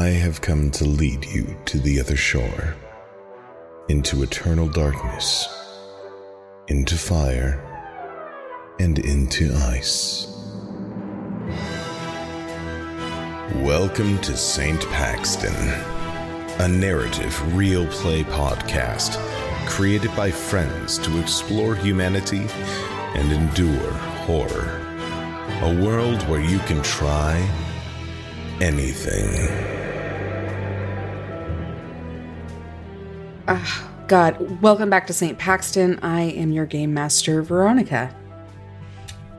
I have come to lead you to the other shore, into eternal darkness, into fire, and into ice. Welcome to St. Paxton, a narrative real play podcast created by friends to explore humanity and endure horror. A world where you can try anything. Ah, God, welcome back to St. Paxton. I am your game master, Veronica.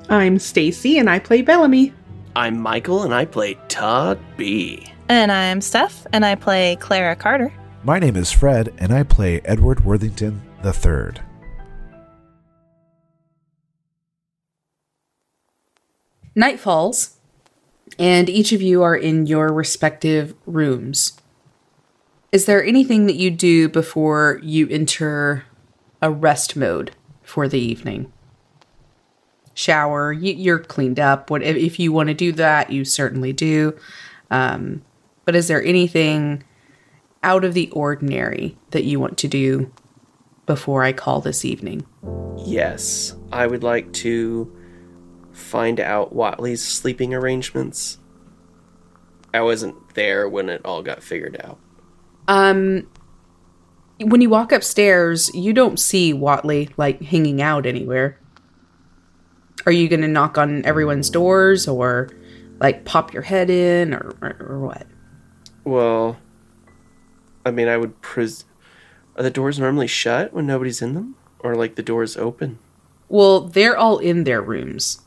I'm Stacy and I play Bellamy. I'm Michael and I play Todd B. And I'm Steph and I play Clara Carter. My name is Fred and I play Edward Worthington III. Night falls, and each of you are in your respective rooms. Is there anything that you do before you enter a rest mode for the evening? Shower, you, you're cleaned up. What if, if you want to do that? You certainly do. Um, but is there anything out of the ordinary that you want to do before I call this evening? Yes, I would like to find out Watley's sleeping arrangements. I wasn't there when it all got figured out. Um, when you walk upstairs, you don't see Watley like hanging out anywhere. Are you going to knock on everyone's doors or like pop your head in or, or, or what? Well, I mean, I would pres. Are the doors normally shut when nobody's in them, or like the doors open? Well, they're all in their rooms.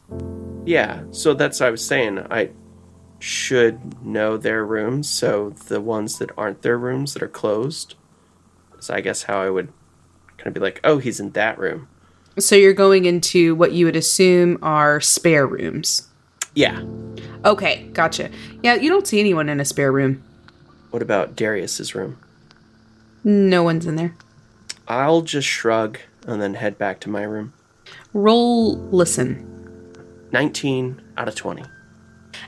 Yeah, so that's what I was saying. I should know their rooms, so the ones that aren't their rooms that are closed. So I guess how I would kind of be like, oh, he's in that room. So you're going into what you would assume are spare rooms. Yeah. Okay, gotcha. Yeah, you don't see anyone in a spare room. What about Darius's room? No one's in there. I'll just shrug and then head back to my room. Roll listen. 19 out of 20.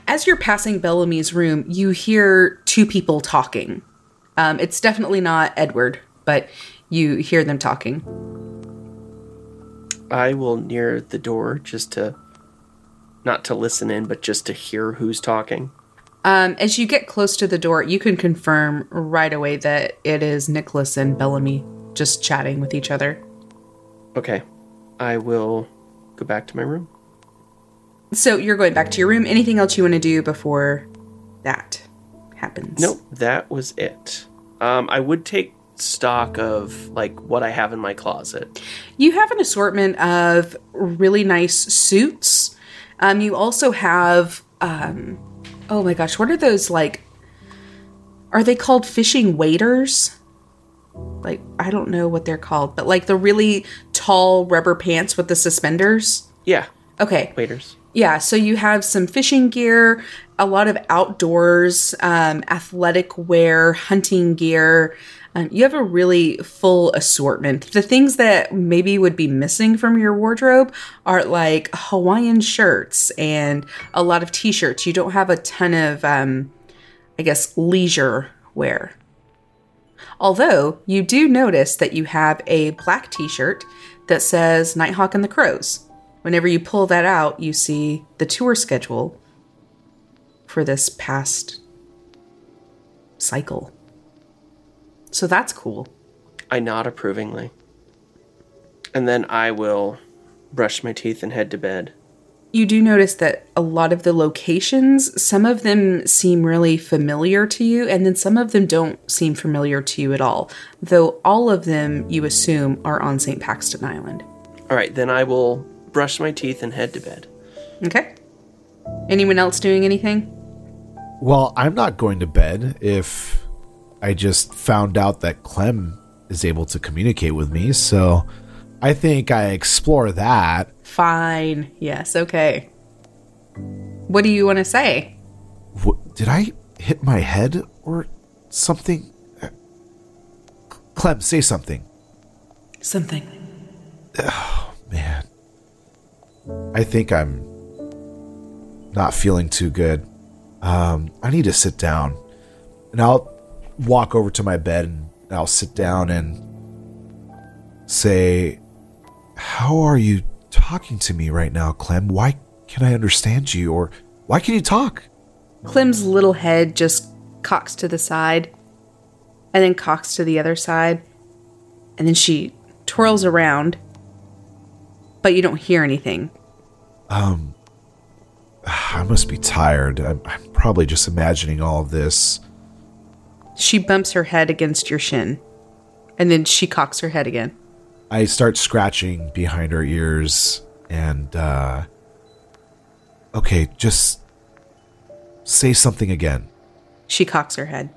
As you're passing Bellamy's room, you hear two people talking. Um, it's definitely not Edward, but you hear them talking. I will near the door just to, not to listen in, but just to hear who's talking. Um, as you get close to the door, you can confirm right away that it is Nicholas and Bellamy just chatting with each other. Okay. I will go back to my room. So you're going back to your room. Anything else you want to do before that happens? Nope, that was it. Um, I would take stock of like what I have in my closet. You have an assortment of really nice suits. Um, you also have, um, oh my gosh, what are those like? Are they called fishing waders? Like, I don't know what they're called, but like the really tall rubber pants with the suspenders. Yeah, Okay. waders. Yeah, so you have some fishing gear, a lot of outdoors, um, athletic wear, hunting gear. Um, you have a really full assortment. The things that maybe would be missing from your wardrobe are like Hawaiian shirts and a lot of t shirts. You don't have a ton of, um, I guess, leisure wear. Although you do notice that you have a black t shirt that says Nighthawk and the Crows. Whenever you pull that out, you see the tour schedule for this past cycle. So that's cool. I nod approvingly. And then I will brush my teeth and head to bed. You do notice that a lot of the locations, some of them seem really familiar to you, and then some of them don't seem familiar to you at all, though all of them you assume are on St. Paxton Island. All right, then I will brush my teeth and head to bed. Okay? Anyone else doing anything? Well, I'm not going to bed if I just found out that Clem is able to communicate with me, so I think I explore that. Fine. Yes, okay. What do you want to say? Wh- did I hit my head or something? Clem, say something. Something. Oh, man. I think I'm not feeling too good. Um, I need to sit down. And I'll walk over to my bed and I'll sit down and say, How are you talking to me right now, Clem? Why can I understand you? Or why can you talk? Clem's little head just cocks to the side and then cocks to the other side. And then she twirls around, but you don't hear anything. I must be tired. I'm, I'm probably just imagining all of this. She bumps her head against your shin, and then she cocks her head again. I start scratching behind her ears and, uh. Okay, just say something again. She cocks her head.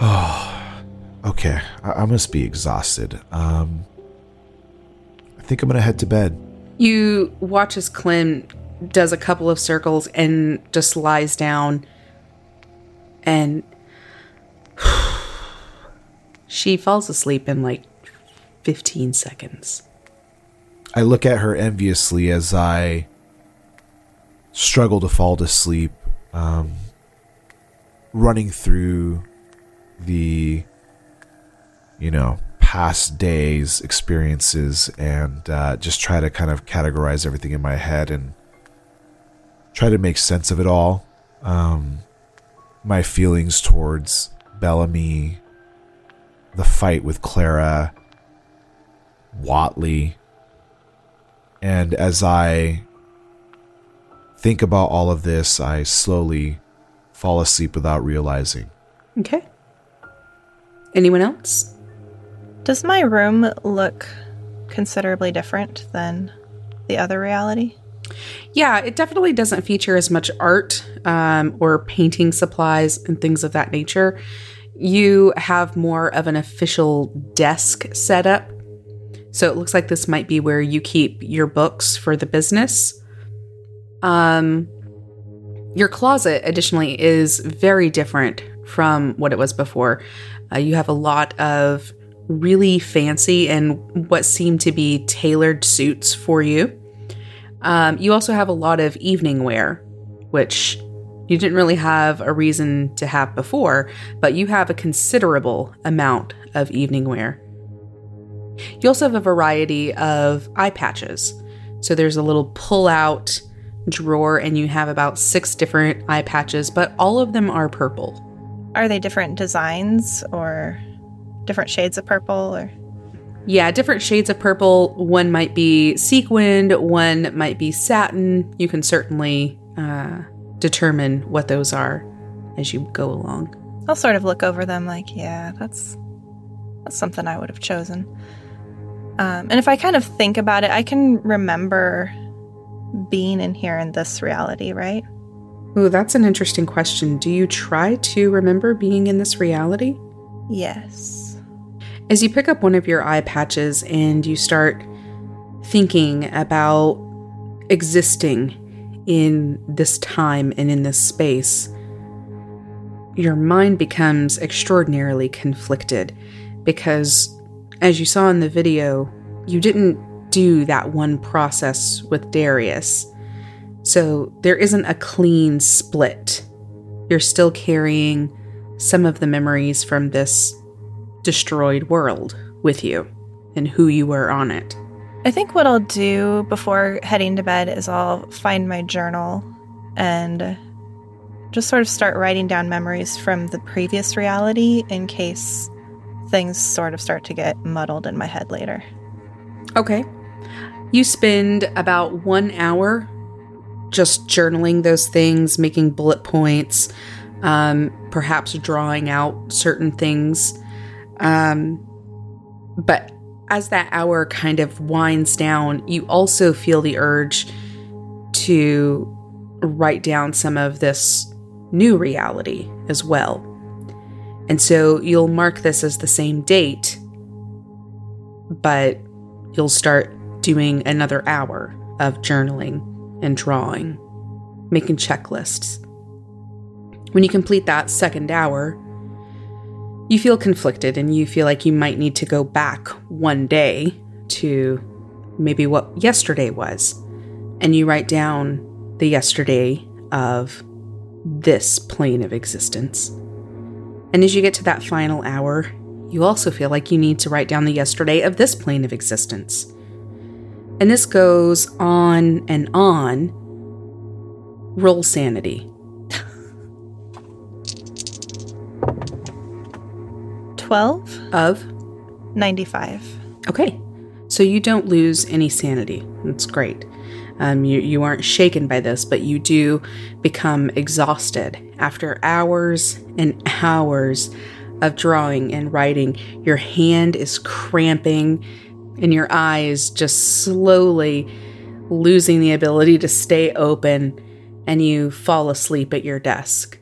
Oh, okay, I, I must be exhausted. Um. I think I'm gonna head to bed. You watch as Clem does a couple of circles and just lies down. And she falls asleep in like 15 seconds. I look at her enviously as I struggle to fall to sleep, um, running through the, you know, past days' experiences and uh, just try to kind of categorize everything in my head and try to make sense of it all. Um, my feelings towards Bellamy, the fight with Clara, Watley. And as I think about all of this, I slowly fall asleep without realizing. Okay. Anyone else? Does my room look considerably different than the other reality? Yeah, it definitely doesn't feature as much art um, or painting supplies and things of that nature. You have more of an official desk setup. So it looks like this might be where you keep your books for the business. Um, your closet, additionally, is very different from what it was before. Uh, you have a lot of really fancy and what seem to be tailored suits for you. Um, you also have a lot of evening wear, which you didn't really have a reason to have before, but you have a considerable amount of evening wear. You also have a variety of eye patches. So there's a little pull out drawer, and you have about six different eye patches, but all of them are purple. Are they different designs or different shades of purple or Yeah, different shades of purple. One might be sequined, one might be satin. You can certainly uh, determine what those are as you go along. I'll sort of look over them like, yeah, that's that's something I would have chosen. Um, and if I kind of think about it, I can remember being in here in this reality, right? Ooh, that's an interesting question. Do you try to remember being in this reality? Yes. As you pick up one of your eye patches and you start thinking about existing in this time and in this space, your mind becomes extraordinarily conflicted because, as you saw in the video, you didn't do that one process with Darius. So there isn't a clean split. You're still carrying some of the memories from this destroyed world with you and who you were on it. I think what I'll do before heading to bed is I'll find my journal and just sort of start writing down memories from the previous reality in case things sort of start to get muddled in my head later. Okay. You spend about one hour just journaling those things, making bullet points, um, perhaps drawing out certain things. Um, but as that hour kind of winds down, you also feel the urge to write down some of this new reality as well. And so you'll mark this as the same date, but you'll start doing another hour of journaling and drawing, making checklists. When you complete that second hour, you feel conflicted and you feel like you might need to go back one day to maybe what yesterday was. And you write down the yesterday of this plane of existence. And as you get to that final hour, you also feel like you need to write down the yesterday of this plane of existence. And this goes on and on. Roll sanity. 12, Of 95. Okay. So you don't lose any sanity. That's great. Um, you, you aren't shaken by this, but you do become exhausted. After hours and hours of drawing and writing, your hand is cramping and your eyes just slowly losing the ability to stay open, and you fall asleep at your desk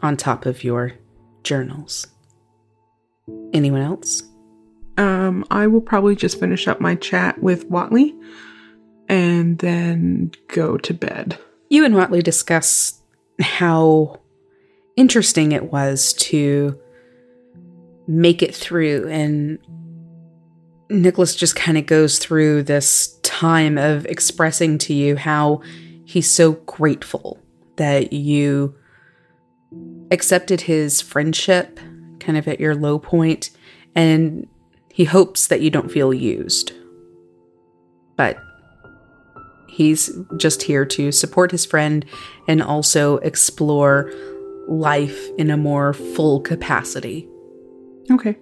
on top of your journals. Anyone else? Um, I will probably just finish up my chat with Watley and then go to bed. You and Watley discuss how interesting it was to make it through, and Nicholas just kind of goes through this time of expressing to you how he's so grateful that you accepted his friendship kind of at your low point, and he hopes that you don't feel used. But he's just here to support his friend and also explore life in a more full capacity. Okay.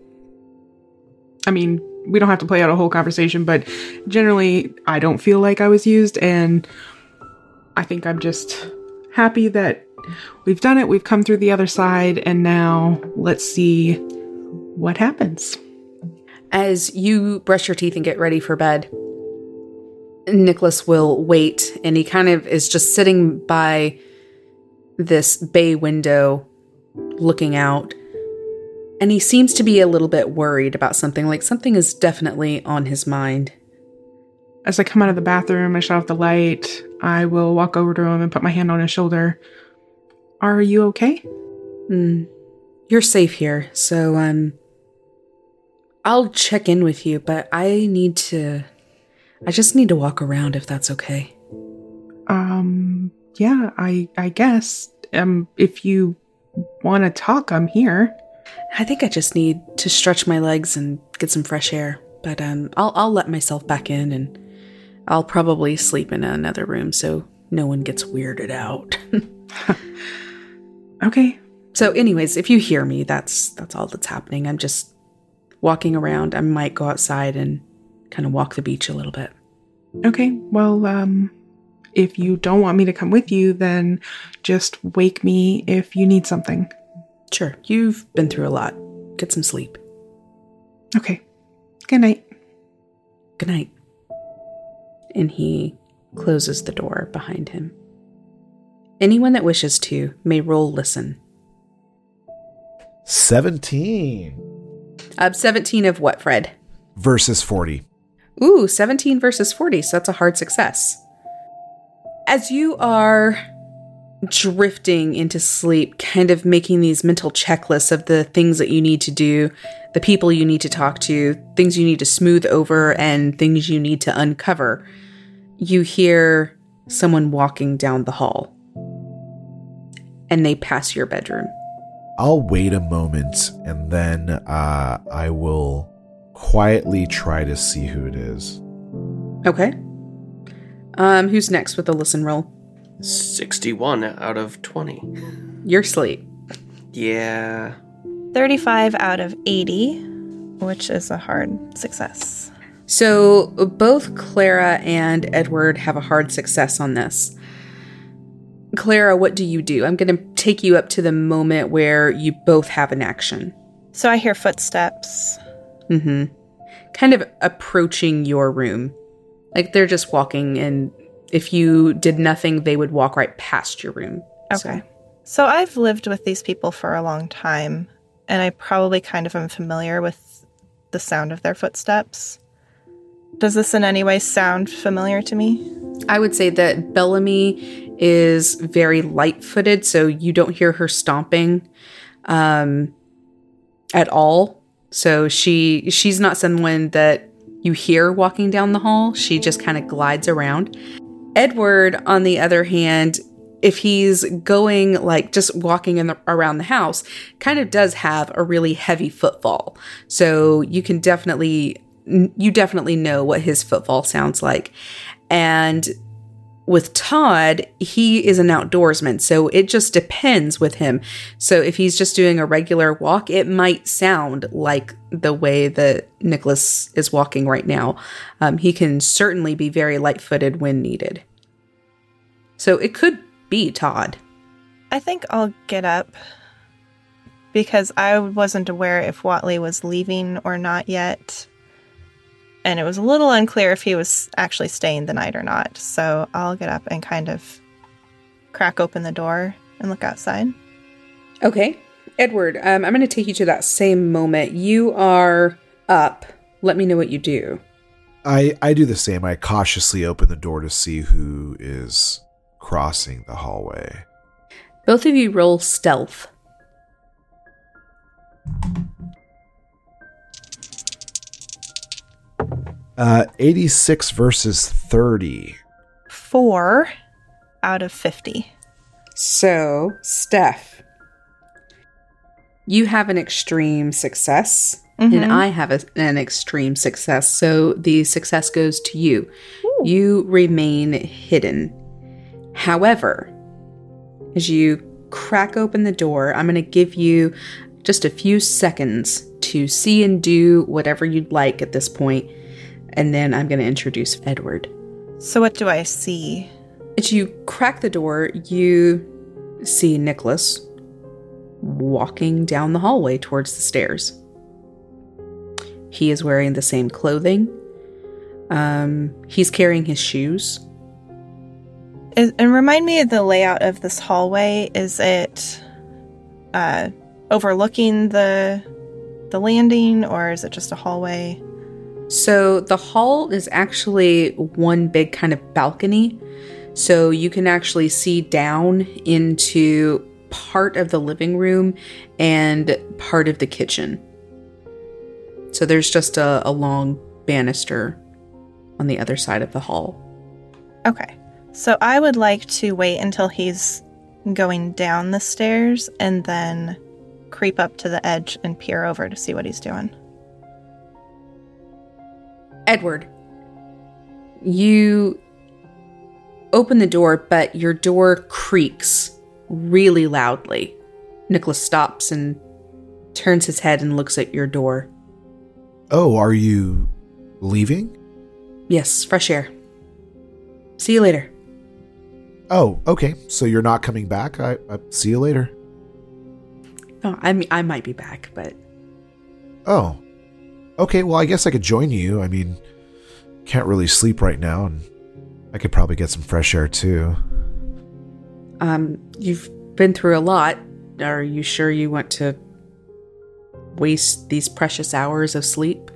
I mean, we don't have to play out a whole conversation, but generally, I don't feel like I was used, and I think I'm just happy that we've done it. We've come through the other side, and now let's see what happens. As you brush your teeth and get ready for bed, Nicholas will wait and he kind of is just sitting by this bay window looking out. And he seems to be a little bit worried about something, like something is definitely on his mind. As I come out of the bathroom, I shut off the light. I will walk over to him and put my hand on his shoulder. Are you okay? Mm, you're safe here, so um I'll check in with you, but I need to I just need to walk around if that's okay. Um, yeah, I I guess. Um, if you want to talk, I'm here. I think I just need to stretch my legs and get some fresh air. But um I'll I'll let myself back in and I'll probably sleep in another room so no one gets weirded out. Okay. so anyways, if you hear me, that's that's all that's happening. I'm just walking around. I might go outside and kind of walk the beach a little bit. Okay. Well, um, if you don't want me to come with you, then just wake me if you need something. Sure, you've been through a lot. Get some sleep. Okay. Good night. Good night. And he closes the door behind him. Anyone that wishes to may roll listen. 17 Uh, 17 of what, Fred? versus 40. Ooh, 17 versus 40, so that's a hard success. As you are drifting into sleep, kind of making these mental checklists of the things that you need to do, the people you need to talk to, things you need to smooth over, and things you need to uncover, you hear someone walking down the hall. And they pass your bedroom. I'll wait a moment and then uh, I will quietly try to see who it is. Okay. Um, who's next with the listen roll? 61 out of 20. You're sleep. Yeah. 35 out of 80, which is a hard success. So both Clara and Edward have a hard success on this. Clara, what do you do? I'm going to take you up to the moment where you both have an action. So I hear footsteps. Mm-hmm. Kind of approaching your room. Like they're just walking, and if you did nothing, they would walk right past your room. Okay. So I've lived with these people for a long time, and I probably kind of am familiar with the sound of their footsteps. Does this in any way sound familiar to me? I would say that Bellamy is very light footed, so you don't hear her stomping um, at all. So she she's not someone that you hear walking down the hall. She just kind of glides around. Edward, on the other hand, if he's going like just walking in the, around the house, kind of does have a really heavy footfall. So you can definitely you definitely know what his footfall sounds like. And with Todd, he is an outdoorsman, so it just depends with him. So if he's just doing a regular walk, it might sound like the way that Nicholas is walking right now. Um, he can certainly be very light footed when needed. So it could be Todd. I think I'll get up because I wasn't aware if Watley was leaving or not yet and it was a little unclear if he was actually staying the night or not. So I'll get up and kind of crack open the door and look outside. Okay. Edward, um, I'm going to take you to that same moment. You are up. Let me know what you do. I, I do the same. I cautiously open the door to see who is crossing the hallway. Both of you roll stealth. Uh, 86 versus 30. Four out of 50. So, Steph, you have an extreme success, Mhm. and I have a, an extreme success. So, the success goes to you. You remain hidden. However, as you crack open the door, I'm going to give you just a few seconds to see and do whatever you'd like at this point, and then I'm going to introduce Edward. So, what do I see? As you crack the door, you see Nicholas walking down the hallway towards the stairs. He is wearing the same clothing. Um, he's carrying his shoes. Is, and remind me of the layout of this hallway. Is it uh, overlooking the the landing, or is it just a hallway? So the hall is actually one big kind of balcony. So you can actually see down into part of the living room and part of the kitchen. So there's just a, a long banister on the other side of the hall. Okay. So I would like to wait until he's going down the stairs and then creep up to the edge and peer over to see what he's doing. Edward, you open the door, but your door creaks really loudly. Nicholas stops and turns his head and looks at your door. Oh, are you leaving? Yes, fresh air. See you later. Oh, okay. So you're not coming back? I, I see you later. Oh, I mean, I might be back, but Oh. Okay, well, I guess I could join you. I mean, can't really sleep right now, and I could probably get some fresh air too. um, you've been through a lot. Are you sure you want to waste these precious hours of sleep?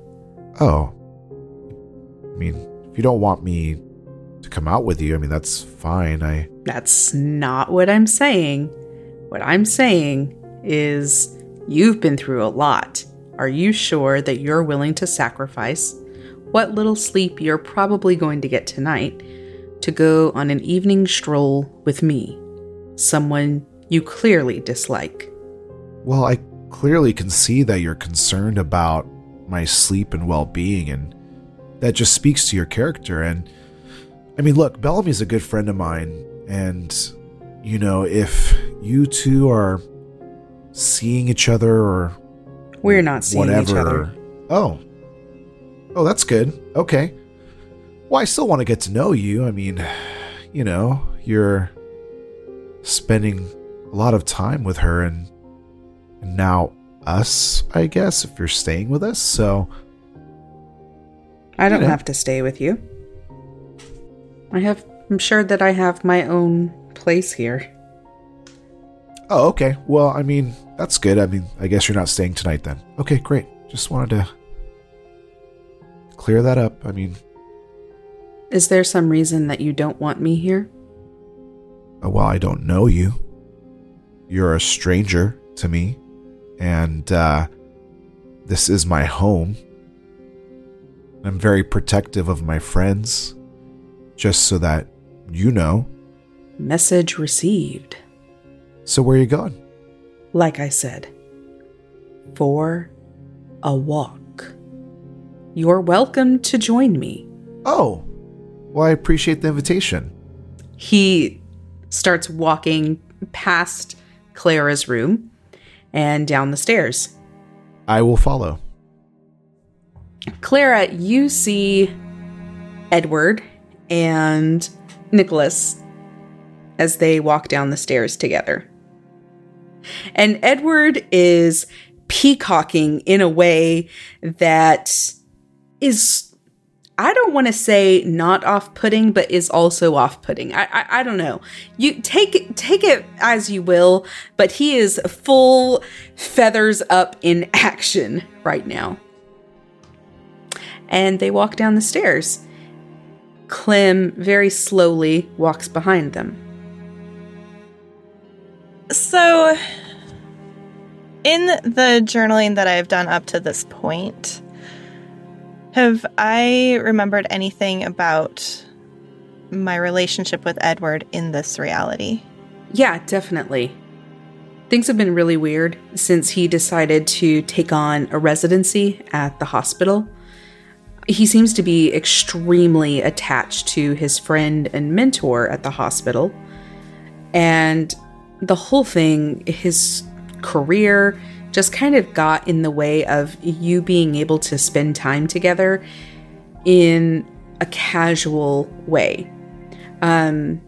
Oh. I mean, if you don't want me to come out with you, I mean, that's fine. I. That's not what I'm saying. What I'm saying is you've been through a lot. Are you sure that you're willing to sacrifice what little sleep you're probably going to get tonight to go on an evening stroll with me, someone you clearly dislike? Well, I clearly can see that you're concerned about my sleep and well being, and that just speaks to your character. And I mean, look, Bellamy's a good friend of mine, and you know, if you two are seeing each other or We're not seeing whatever. each other. Oh. Oh, that's good. Okay. Well, I still want to get to know you. I mean, you know, you're spending a lot of time with her and, and now us, I guess, if you're staying with us. So, I don't You know. have to stay with you. I have I'm sure that I have my own place here. oh, okay. Well, I mean, that's good. I mean, I guess you're not staying tonight then. Okay, great. Just wanted to clear that up. I mean, Is there some reason that you don't want me here? Uh, well, I don't know you. You're a stranger to me, and uh, this is my home. I'm very protective of my friends, just so that you know. Message received. So where are you going? Like I said, for a walk. You're welcome to join me. Oh, well, I appreciate the invitation. He starts walking past Clara's room and down the stairs. I will follow. Clara, you see Edward and Nicholas as they walk down the stairs together. And Edward is peacocking in a way that is, I don't want to say not off putting, but is also off putting. I, I, I don't know. You take, take it as you will, but he is full feathers up in action right now. And they walk down the stairs. Clem very slowly walks behind them. So, in the journaling that I've done up to this point, have I remembered anything about my relationship with Edward in this reality? Yeah, definitely. Things have been really weird since he decided to take on a residency at the hospital. He seems to be extremely attached to his friend and mentor at the hospital. And the whole thing, his career, just kind of got in the way of you being able to spend time together in a casual way. Um,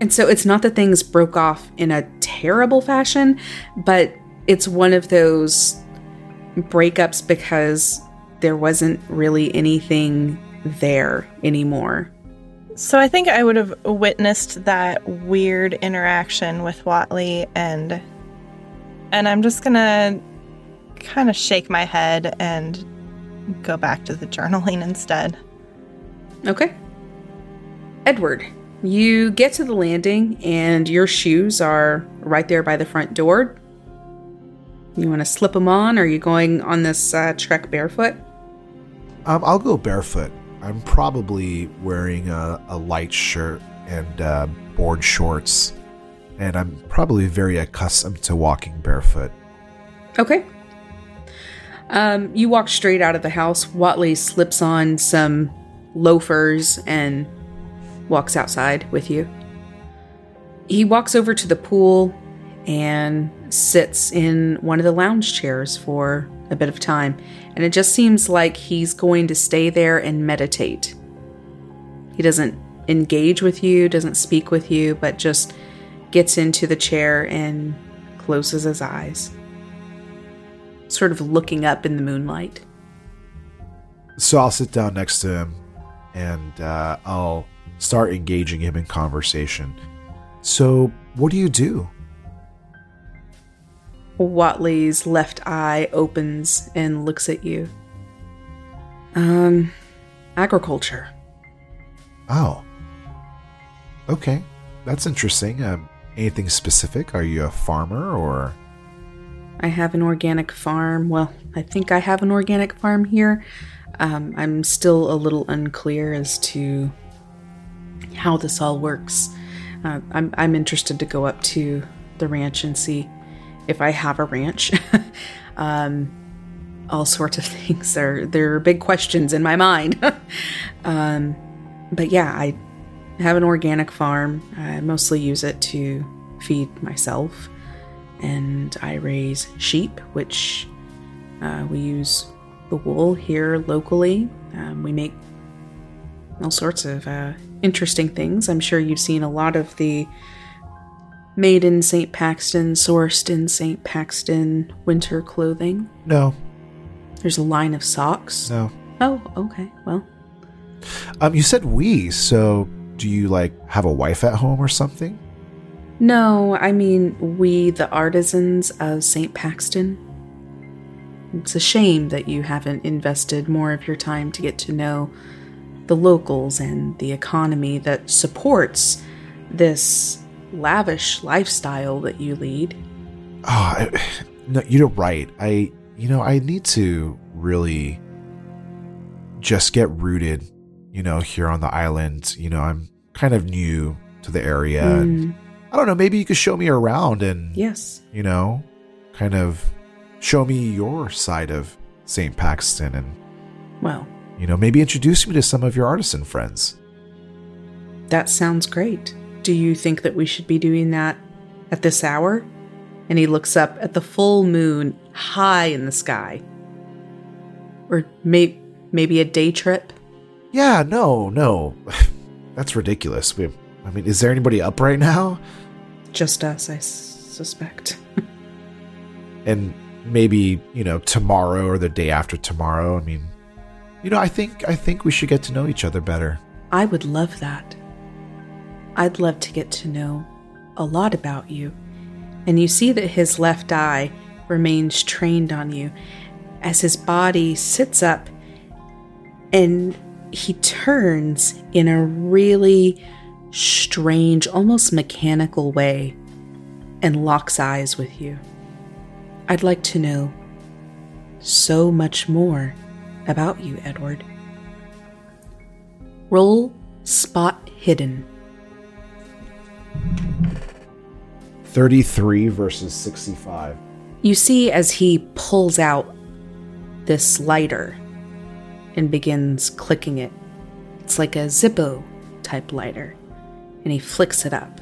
and so it's not that things broke off in a terrible fashion, but it's one of those breakups because there wasn't really anything there anymore. So I think I would have witnessed that weird interaction with Watley and and I'm just going to kind of shake my head and go back to the journaling instead. Okay. Edward, you get to the landing and your shoes are right there by the front door. You want to slip them on or are you going on this uh, trek barefoot? Um, I'll go barefoot. I'm probably wearing a, a light shirt and uh, board shorts, and I'm probably very accustomed to walking barefoot. Okay. Um, you walk straight out of the house. Watley slips on some loafers and walks outside with you. He walks over to the pool and sits in one of the lounge chairs for a bit of time, and it just seems like he's going to stay there and meditate. He doesn't engage with you, doesn't speak with you, but just gets into the chair and closes his eyes, sort of looking up in the moonlight. So I'll sit down next to him and uh, I'll start engaging him in conversation. So, what do you do? Watley's left eye opens and looks at you. Um, agriculture. Oh. Okay. That's interesting. Um, anything specific? Are you a farmer or? I have an organic farm. Well, I think I have an organic farm here. Um, I'm still a little unclear as to how this all works. Uh, I'm, I'm interested to go up to the ranch and see if I have a ranch. um, all sorts of things. There, there are big questions in my mind. um, but yeah, I have an organic farm. I mostly use it to feed myself. And I raise sheep, which uh, we use the wool here locally. Um, we make all sorts of uh, interesting things. I'm sure you've seen a lot of the made in St. Paxton, sourced in St. Paxton winter clothing. No. There's a line of socks. No. Oh, okay. Well, Um, you said we, so do you like have a wife at home or something? no, I mean, we, the artisans of St. Paxton. It's a shame that you haven't invested more of your time to get to know the locals and the economy that supports this lavish lifestyle that you lead. Oh, I, no, you're right. I, you know, I need to really just get rooted, you know, here on the island. You know, I'm kind of new to the area. And hmm. I don't know, maybe you could show me around and Yes. you know, kind of show me your side of St. Paxton and Well, you know, maybe introduce me to some of your artisan friends. that sounds great. Do you think that we should be doing that at this hour? And he looks up at the full moon high in the sky. Or may- maybe a day trip? Yeah, no, no. That's ridiculous. We, I mean, is there anybody up right now? Just us, I s- suspect. And maybe, you know, tomorrow or the day after tomorrow. I mean, you know, I think I think we should get to know each other better. I would love that. I'd love to get to know a lot about you. And you see that his left eye remains trained on you as his body sits up and he turns in a really strange, almost mechanical way and locks eyes with you. I'd like to know so much more about you, Edward. Roll Spot Hidden. 33 versus 65. You see as he pulls out this lighter and begins clicking it. It's like a Zippo type lighter. And he flicks it up.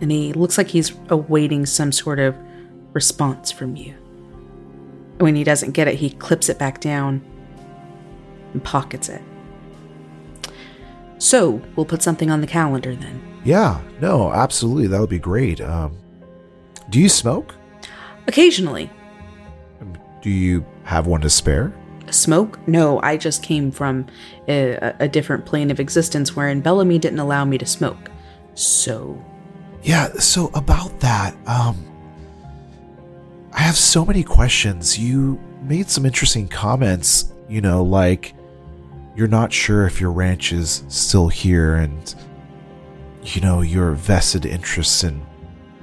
And he looks like he's awaiting some sort of response from you. When he doesn't get it, he clips it back down and pockets it. So, we'll put something on the calendar then. Yeah, no, absolutely. That would be great. Um, do you smoke? Occasionally, Do you have one to spare? Smoke? No, I just came from a, a different plane of existence wherein Bellamy didn't allow me to smoke. So, Yeah, so about that, um I have so many questions. You made some interesting comments, you know, like you're not sure if your ranch is still here and you know, your vested interests in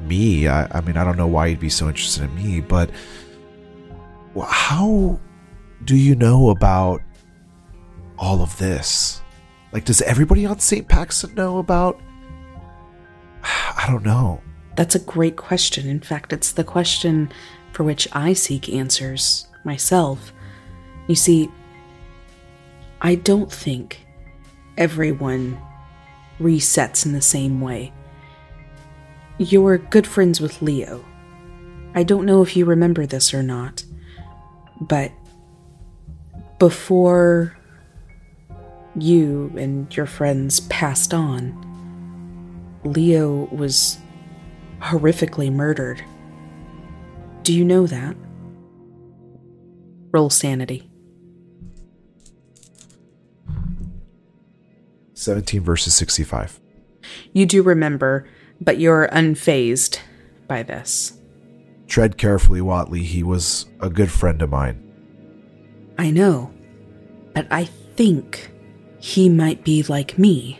me. I, I mean, I don't know why you'd be so interested in me, but how do you know about all of this? Like, does everybody on St. Paxton know about? I don't know. that's a great question. In fact, it's the question for which I seek answers myself. You see, I don't think everyone resets in the same way. You're good friends with Leo. I don't know if you remember this or not, but before you and your friends passed on, Leo was horrifically murdered. Do you know that? Roll sanity. 17 verses 65. You do remember, but you're unfazed by this. Tread carefully, Watley. He was a good friend of mine. I know, but I think he might be like me.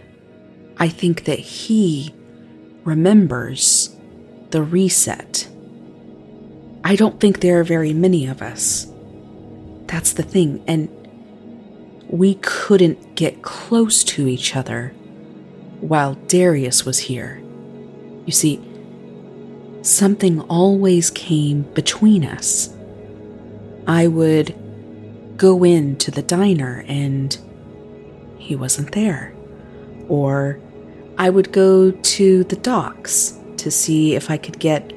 I think that he remembers the reset. I don't think there are very many of us. That's the thing, and we couldn't get close to each other while Darius was here. You see, something always came between us. I would go into the diner and he wasn't there. Or I would go to the docks to see if I could get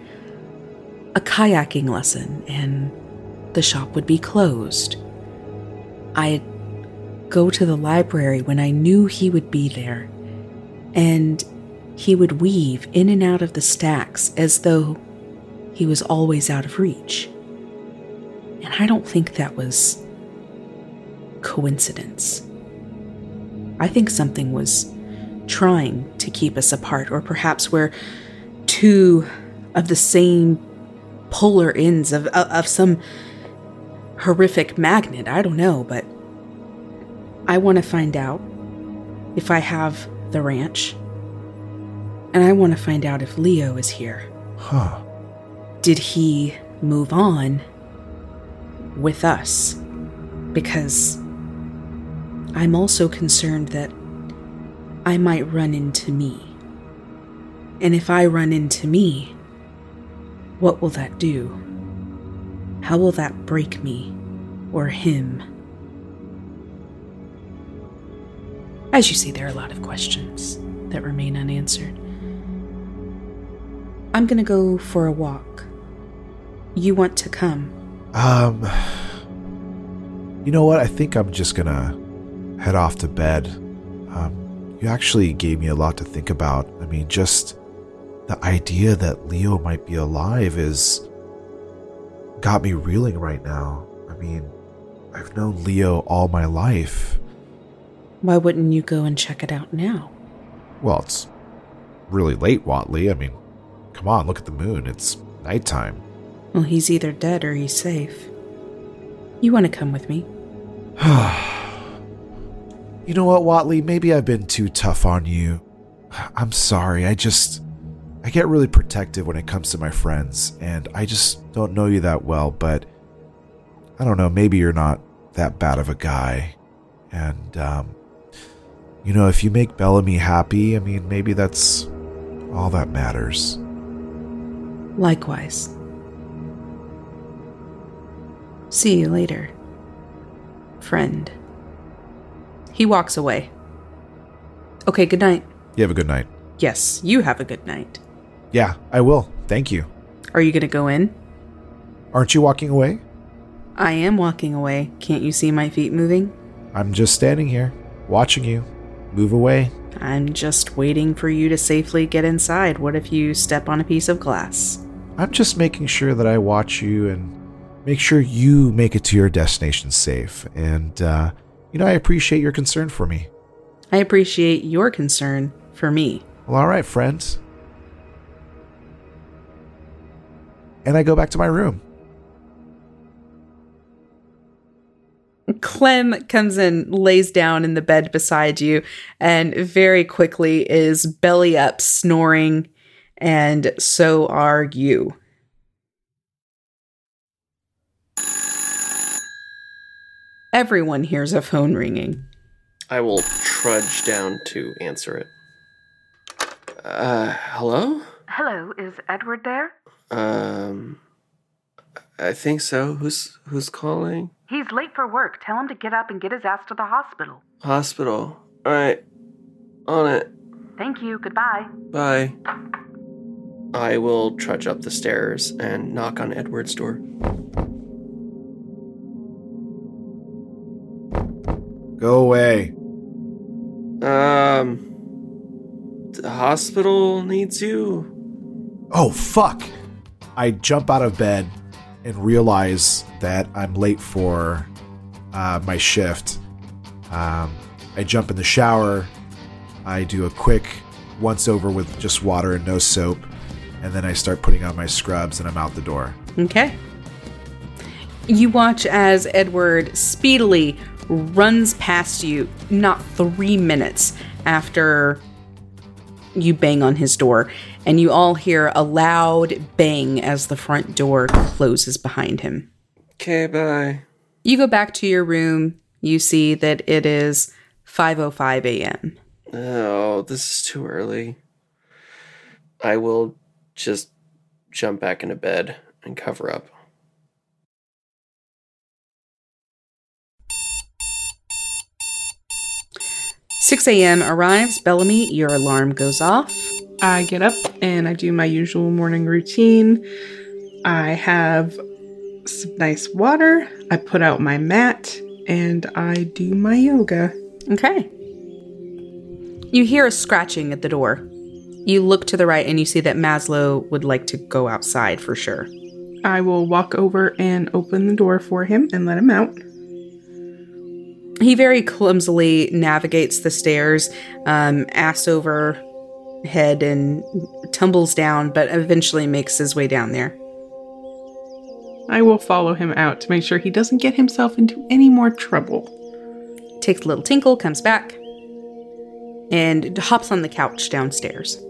a kayaking lesson and the shop would be closed. I'd go to the library when I knew he would be there and he would weave in and out of the stacks as though he was always out of reach. And I don't think that was coincidence. I think something was trying to keep us apart, or perhaps we're two of the same polar ends of, of, of some horrific magnet. I don't know, but I want to find out if I have the ranch. And I want to find out if Leo is here. Huh. Did he move on with us? Because I'm also concerned that I might run into me. And if I run into me, what will that do? How will that break me or him? As you see, there are a lot of questions that remain unanswered. I'm gonna go for a walk. You want to come? Um, you know what? I think I'm just gonna head off to bed. Um, you actually gave me a lot to think about. I mean, just the idea that Leo might be alive is got me reeling right now. I mean, I've known Leo all my life. Why wouldn't you go and check it out now? Well, it's really late, Watley. I mean, come on, look at the moon. It's nighttime. Well, he's either dead or he's safe. You want to come with me? You know what, Watley? Maybe I've been too tough on you. I'm sorry. I just. I get really protective when it comes to my friends, and I just don't know you that well, but. I don't know, maybe you're not that bad of a guy. And, um. You know, if you make Bellamy happy, I mean, maybe that's all that matters. Likewise. See you later, friend. He walks away. Okay, good night. You have a good night. Yes, you have a good night. Yeah, I will. Thank you. Are you gonna go in? Aren't you walking away? I am walking away. Can't you see my feet moving? I'm just standing here, watching you. Move away. I'm just waiting for you to safely get inside. What if you step on a piece of glass? I'm just making sure that I watch you and make sure you make it to your destination safe. And, uh, you know, I appreciate your concern for me. I appreciate your concern for me. Well, all right, friends. And I go back to my room. Clem comes and lays down in the bed beside you and very quickly is belly up snoring, and so are you. Everyone hears a phone ringing. I will trudge down to answer it. Uh, hello? Hello, is Edward there? Um, I think so. Who's who's calling? He's late for work. Tell him to get up and get his ass to the hospital. Hospital. All right, on it. Thank you. Goodbye. Bye. I will trudge up the stairs and knock on Edward's door. Go away. Um, the hospital needs you. Oh, fuck. I jump out of bed and realize that I'm late for uh, my shift. Um, I jump in the shower. I do a quick once over with just water and no soap. And then I start putting on my scrubs and I'm out the door. Okay. You watch as Edward speedily runs past you, not three minutes after you bang on his door, and you all hear a loud bang as the front door closes behind him. Okay, bye. You go back to your room. You see that it is 5:05 a.m. Oh, this is too early. I will just jump back into bed and cover up. Six a.m. arrives. Bellamy, your alarm goes off. I get up and I do my usual morning routine. I have some nice water. I put out my mat and I do my yoga. Okay. You hear a scratching at the door. You look to the right and you see that Maslow would like to go outside for sure. I will walk over and open the door for him and let him out. He very clumsily navigates the stairs, um, ass over head, and tumbles down, but eventually makes his way down there. I will follow him out to make sure he doesn't get himself into any more trouble. Takes a little tinkle, comes back, and hops on the couch downstairs.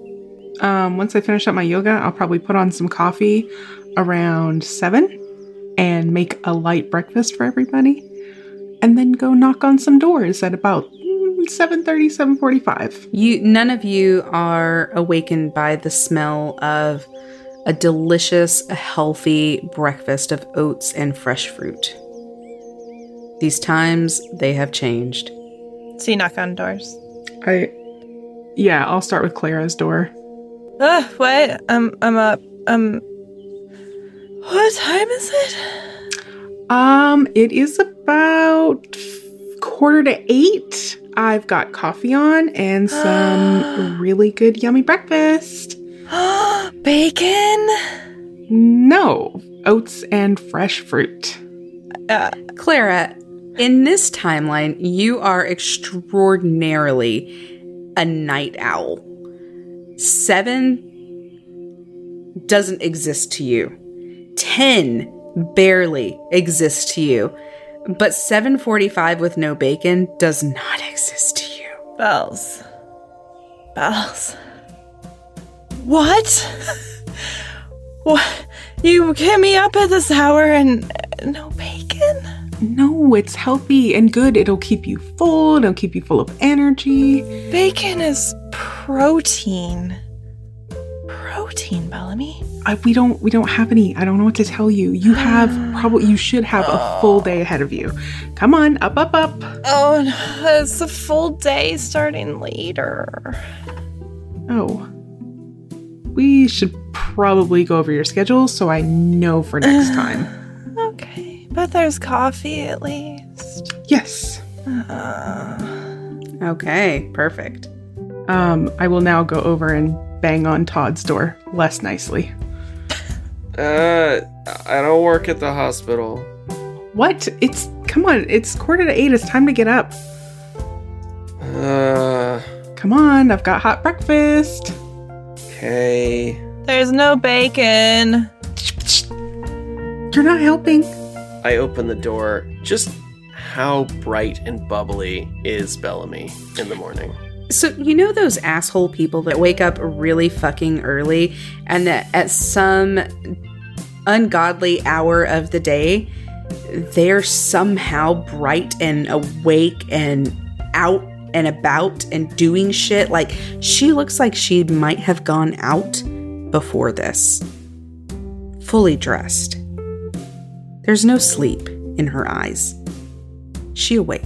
Um, once I finish up my yoga, I'll probably put on some coffee around 7 and make a light breakfast for everybody. And then go knock on some doors at about 7.30, 7.45. You none of you are awakened by the smell of a delicious, healthy breakfast of oats and fresh fruit. These times they have changed. So you knock on doors. I, yeah, I'll start with Clara's door. Uh, what? I'm I'm up. Um What time is it? Um, it is about quarter to eight. I've got coffee on and some really good, yummy breakfast. Bacon? No, oats and fresh fruit. Uh, Clara, in this timeline, you are extraordinarily a night owl. Seven doesn't exist to you. Ten barely exists to you. But 745 with no bacon does not exist to you. bells. Bells. What? what? You get me up at this hour and no bacon? No, it's healthy and good. It'll keep you full. It'll keep you full of energy. Bacon is protein. Protein, Bellamy. I, we don't we don't have any. I don't know what to tell you. You have probably you should have a full day ahead of you. Come on, up, up, up. Oh, no, it's a full day starting later. Oh, we should probably go over your schedule so I know for next time. Okay, but there's coffee at least. Yes. Okay, perfect. Um, I will now go over and bang on Todd's door less nicely. Uh, I don't work at the hospital. What? It's come on. It's quarter to eight. It's time to get up. Uh, Come on. I've got hot breakfast. okay. There's no bacon. You're not helping. I open the door. Just how bright and bubbly is Bellamy in the morning? So, you know those asshole people that wake up really fucking early and that at some ungodly hour of the day, they're somehow bright and awake and out and about and doing shit? Like, she looks like she might have gone out before this, fully dressed. There's no sleep in her eyes. She awake.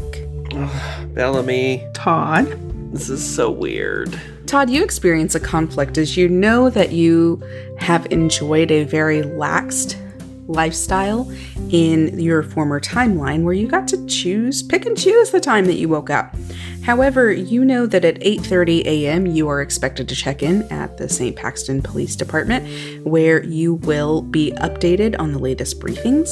Bellamy, Todd. This is so weird. Todd, you experience a conflict as you know that you have enjoyed a very laxed lifestyle in your former timeline where you got to choose, pick and choose the time that you woke up. However, you know that at 8:30 a.m. you are expected to check in at the St. Paxton Police Department where you will be updated on the latest briefings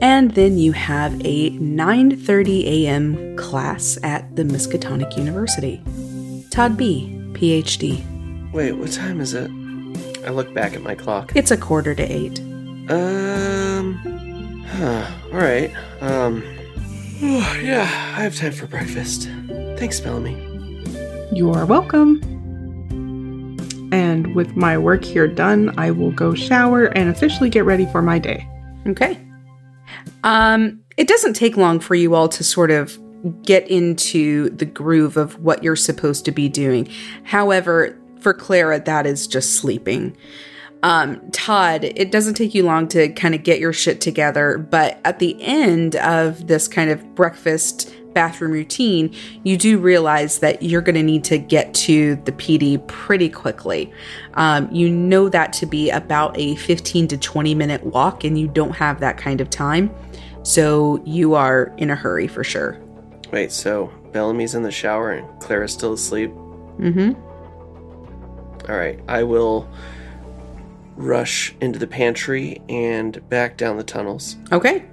and then you have a 9:30 a.m. class at the Miskatonic University. Todd B, PhD. Wait, what time is it? I look back at my clock. It's a quarter to eight. Um. Huh, all right. Um. yeah, I have time for breakfast. Thanks, Bellamy. You are welcome. And with my work here done, I will go shower and officially get ready for my day. Okay. Um, it doesn't take long for you all to sort of get into the groove of what you're supposed to be doing. However, for Clara, that is just sleeping. Um, Todd, it doesn't take you long to kind of get your shit together, but at the end of this kind of breakfast bathroom routine, you do realize that you're going to need to get to the PD pretty quickly. Um, you know that to be about a 15 to 20 minute walk, and you don't have that kind of time. So you are in a hurry for sure. Wait, so Bellamy's in the shower and Clara's still asleep? Mm hmm. All right, I will rush into the pantry and back down the tunnels. Okay.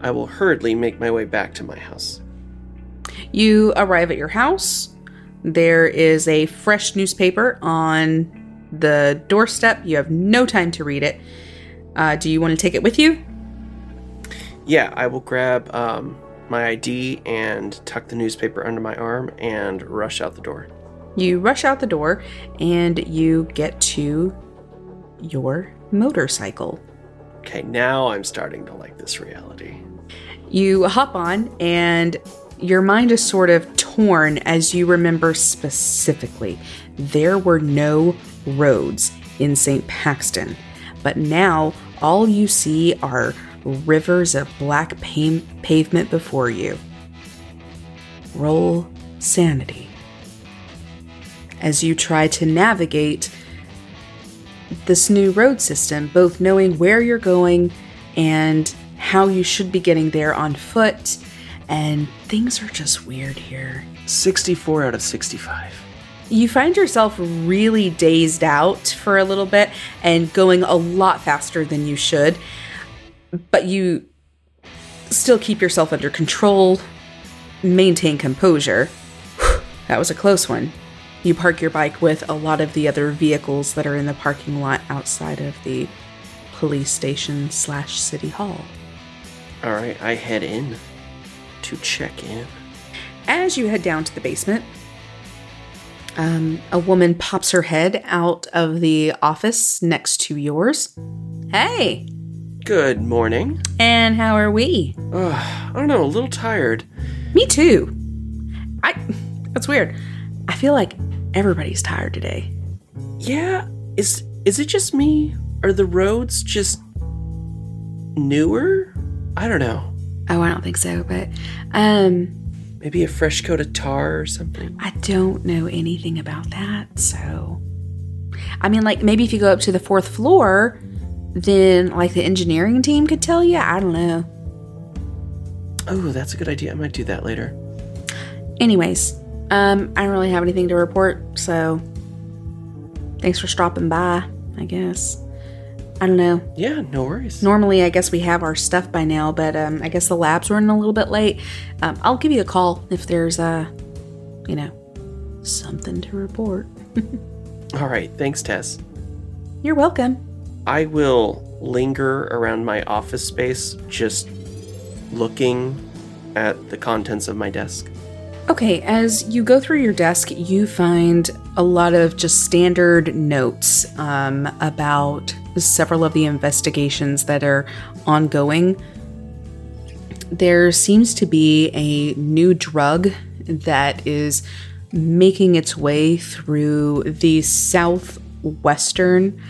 I will hurriedly make my way back to my house. You arrive at your house. There is a fresh newspaper on the doorstep. You have no time to read it. Uh, do you want to take it with you? Yeah, I will grab um, my ID and tuck the newspaper under my arm and rush out the door. You rush out the door and you get to your motorcycle. Okay, now I'm starting to like this reality. You hop on and your mind is sort of torn as you remember specifically there were no roads in St. Paxton, but now all you see are rivers of black pa- pavement before you. Roll sanity. As you try to navigate this new road system, both knowing where you're going and how you should be getting there on foot, and things are just weird here. 64 out of 65. You find yourself really dazed out for a little bit and going a lot faster than you should, but you still keep yourself under control, maintain composure. That was a close one. You park your bike with a lot of the other vehicles that are in the parking lot outside of the police station slash city hall. All right, I head in to check in. As you head down to the basement, um, a woman pops her head out of the office next to yours. Hey, Good morning. and how are we? Ugh, I don't know, a little tired. Me too. I. That's weird. I feel like everybody's tired today. Yeah, is is it just me? Are the roads just newer? I don't know. Oh, I don't think so, but um, Maybe a fresh coat of tar or something. I don't know anything about that. So, I mean, like maybe if you go up to the fourth floor, then like the engineering team could tell you. I don't know. Oh, that's a good idea. I might do that later. Anyways, um, I don't really have anything to report, so thanks for stopping by, I guess. I don't know. Yeah, no worries. Normally, I guess we have our stuff by now, but um, I guess the lab's were running a little bit late. Um, I'll give you a call if there's, uh, you know, something to report. All right, thanks, Tess. You're welcome. I will linger around my office space, just looking at the contents of my desk. Okay, as you go through your desk, you find a lot of just standard notes um, about several of the investigations that are ongoing. There seems to be a new drug that is making its way through the southwestern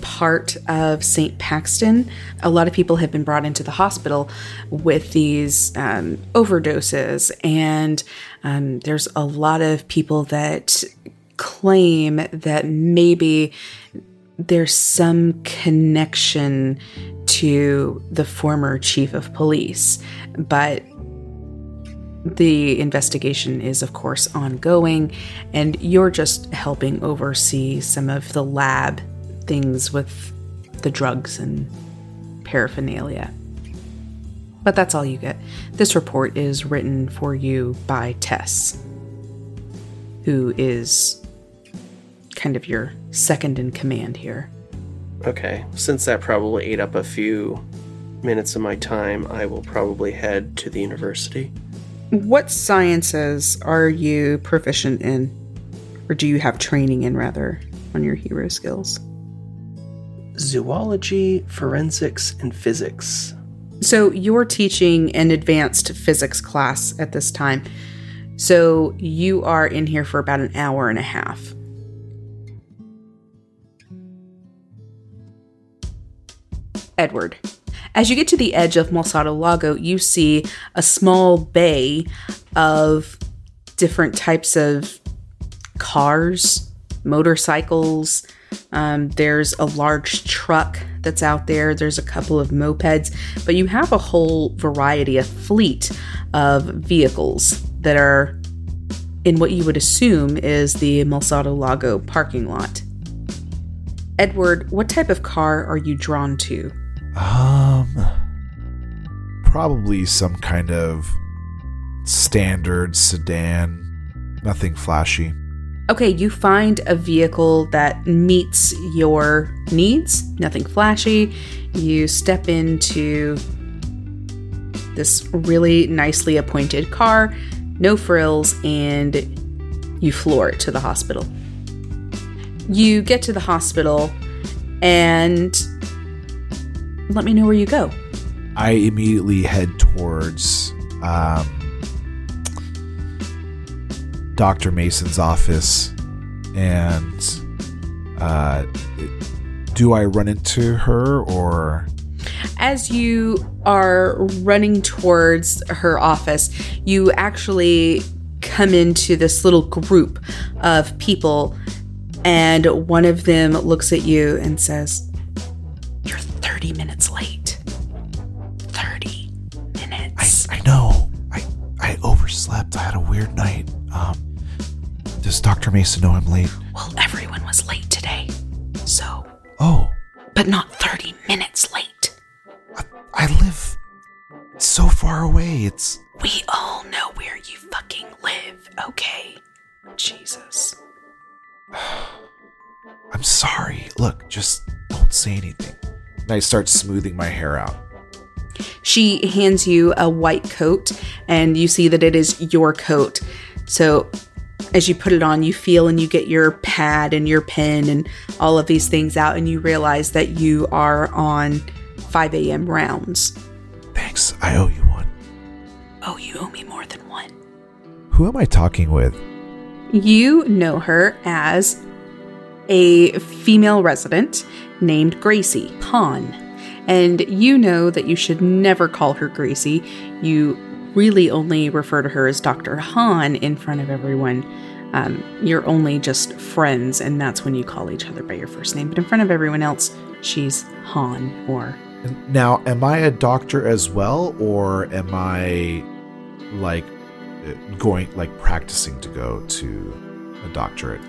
part of St. Paxton. A lot of people have been brought into the hospital with these um, overdoses, and um, there's a lot of people that claim that maybe there's some connection to the former chief of police, but the investigation is, of course, ongoing, and you're just helping oversee some of the lab things with the drugs and paraphernalia. But that's all you get. This report is written for you by Tess, who is kind of your second in command here. Okay, since that probably ate up a few minutes of my time, I will probably head to the university. What sciences are you proficient in? Or do you have training in, rather, on your hero skills? Zoology, forensics, and physics. So you're teaching an advanced physics class at this time. So you are in here for about an hour and a half. Edward. As you get to the edge of Malsado Lago, you see a small bay of different types of cars, motorcycles. Um, there's a large truck that's out there. There's a couple of mopeds, but you have a whole variety, a fleet of vehicles that are in what you would assume is the Malsado Lago parking lot. Edward, what type of car are you drawn to? Um, probably some kind of standard sedan, nothing flashy. Okay, you find a vehicle that meets your needs, nothing flashy. You step into this really nicely appointed car, no frills, and you floor it to the hospital. You get to the hospital and let me know where you go. I immediately head towards um, Dr. Mason's office and uh, do I run into her or As you are running towards her office, you actually come into this little group of people, and one of them looks at you and says, You're 30 minutes late. 30 I, minutes. I know. I I overslept. I had a weird night. Um does Dr. Mason know I'm late? well, everyone was late today. So, Oh, but not 30 minutes late. I, I live so far away. It's We all know where you fucking live, okay? Jesus. I'm sorry. Look, just don't say anything. And I start smoothing my hair out. She hands you a white coat, and you see that it is your coat. So, as you put it on, you feel and you get your pad and your pen and all of these things out, and you realize that you are on 5 a.m. rounds. Thanks. I owe you one. Oh, you owe me more than one. Who am I talking with? You know her as a female resident named Gracie Hahn. And you know that you should never call her Gracie. You really only refer to her as Dr. Han in front of everyone. Um, you're only just friends, and that's when you call each other by your first name. But in front of everyone else, she's Han or Now, am I a doctor as well, or am I like going, like practicing to go to a doctorate?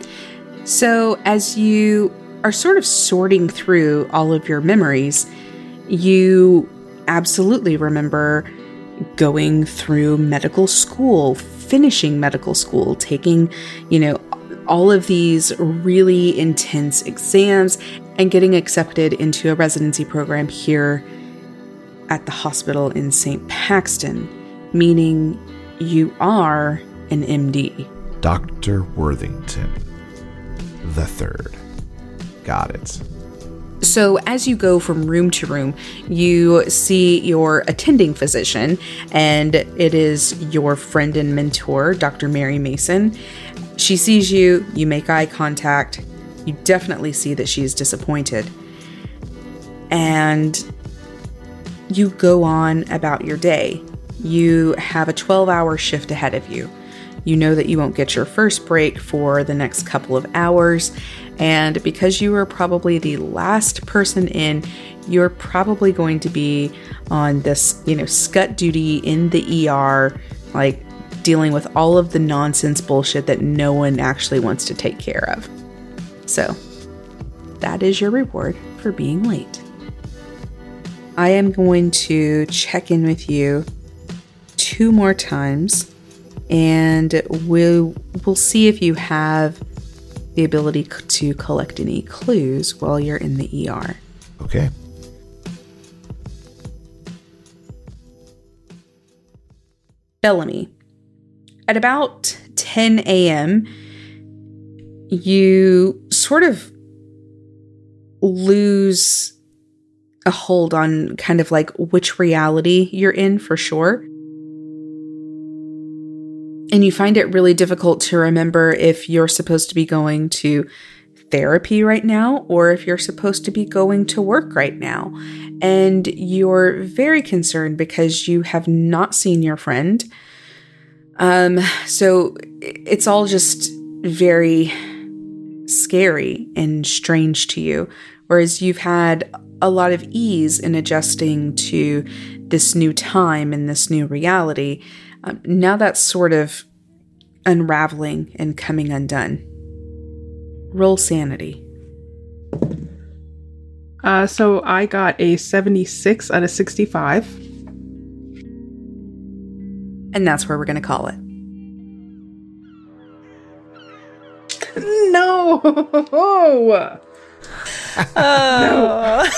So, as you are sort of sorting through all of your memories, you absolutely remember going through medical school, finishing medical school, taking, you know, all of these really intense exams and getting accepted into a residency program here at the hospital in St. Paxton, meaning you are an MD. Dr. Worthington the third. Got it. So, as you go from room to room, you see your attending physician, and it is your friend and mentor, Dr. Mary Mason. She sees you, you make eye contact, you definitely see that she's disappointed. And you go on about your day. You have a 12 hour shift ahead of you. You know that you won't get your first break for the next couple of hours. And because you are probably the last person in, you're probably going to be on this, you know, scut duty in the ER, like dealing with all of the nonsense bullshit that no one actually wants to take care of. So, that is your reward for being late. I am going to check in with you two more times and we'll we'll see if you have the ability to collect any clues while you're in the ER. Okay. Bellamy. At about 10 a.m., you sort of lose a hold on kind of like which reality you're in for sure. And you find it really difficult to remember if you're supposed to be going to therapy right now or if you're supposed to be going to work right now. And you're very concerned because you have not seen your friend. Um, so it's all just very scary and strange to you. Whereas you've had a lot of ease in adjusting to this new time and this new reality. Um, now that's sort of unraveling and coming undone. Roll sanity. Uh, so I got a 76 out of 65. And that's where we're going to call it. No! Oh.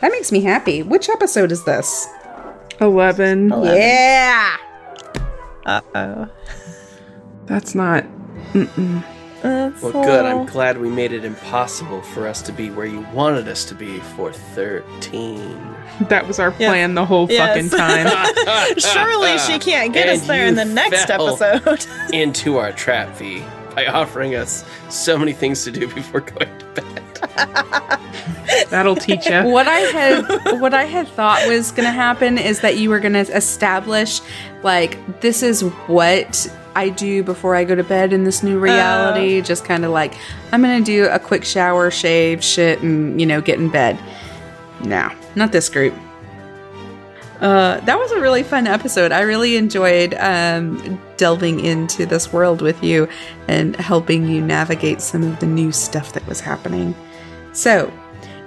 That makes me happy. Which episode is this? 11. Yeah. Uh oh. That's not. Mm-mm. That's Well, good. I'm glad we made it impossible for us to be where you wanted us to be for 13. That was our Yeah. plan the whole Yes. fucking time. Surely she can't get And us there in the next fell. episode. Into our trap, V, by offering us so many things to do before going to bed. That'll teach you. what I had what I had thought was going to happen is that you were going to establish like this is what I do before I go to bed in this new reality. Just kind of like I'm going to do a quick shower, shave, shit, and you know get in bed. No, not this group. Uh, that was a really fun episode. I really enjoyed um, delving into this world with you and helping you navigate some of the new stuff that was happening. So,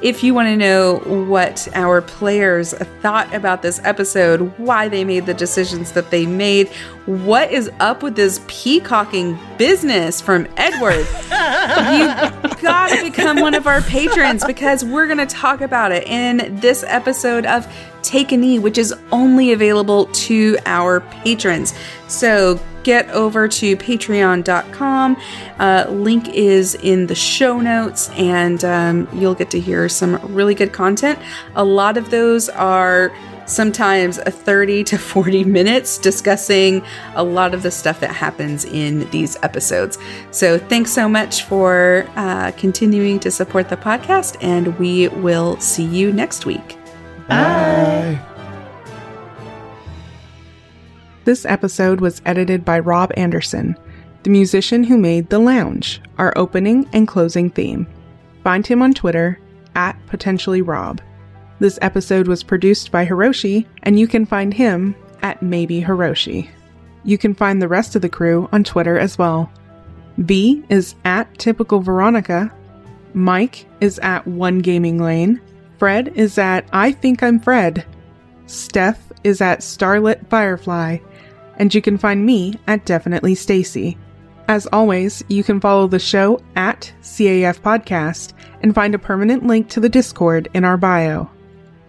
if you want to know what our players thought about this episode, why they made the decisions that they made, what is up with this peacocking business from Edward, you gotta become one of our patrons because we're gonna talk about it in this episode of Take a Knee, which is only available to our patrons. So get over to patreon.com. Uh, link is in the show notes, and um, you'll get to hear some really good content. A lot of those are sometimes 30 to 40 minutes discussing a lot of the stuff that happens in these episodes. So, thanks so much for uh, continuing to support the podcast, and we will see you next week. Bye. This episode was edited by Rob Anderson, the musician who made The Lounge, our opening and closing theme. Find him on Twitter at potentially Rob. This episode was produced by Hiroshi, and you can find him at maybe Hiroshi. You can find the rest of the crew on Twitter as well. V is at typical Veronica. Mike is at one gaming lane. Fred is at I think I'm Fred. Steph is at Starlit Firefly, and you can find me at Definitely Stacy. As always, you can follow the show at CAF Podcast and find a permanent link to the Discord in our bio.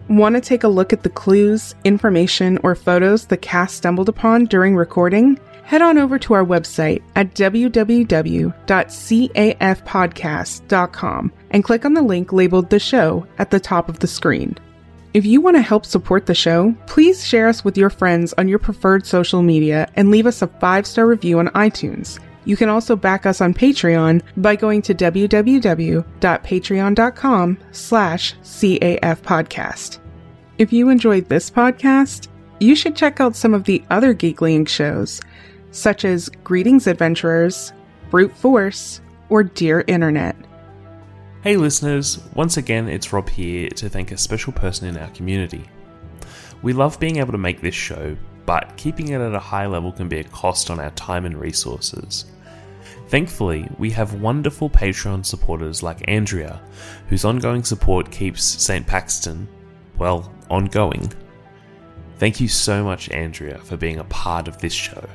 Want to take a look at the clues, information, or photos the cast stumbled upon during recording? Head on over to our website at www.cafpodcast.com and click on the link labeled The Show at the top of the screen. If you want to help support the show, please share us with your friends on your preferred social media and leave us a five star review on iTunes. You can also back us on Patreon by going to www.patreon.com slash cafpodcast. If you enjoyed this podcast, you should check out some of the other Geekly Inc. shows, such as Greetings Adventurers, Brute Force, or Dear Internet. Hey listeners, once again it's Rob here to thank a special person in our community. We love being able to make this show, but keeping it at a high level can be a cost on our time and resources. Thankfully, we have wonderful Patreon supporters like Andrea, whose ongoing support keeps St. Paxton, well, ongoing. Thank you so much, Andrea, for being a part of this show.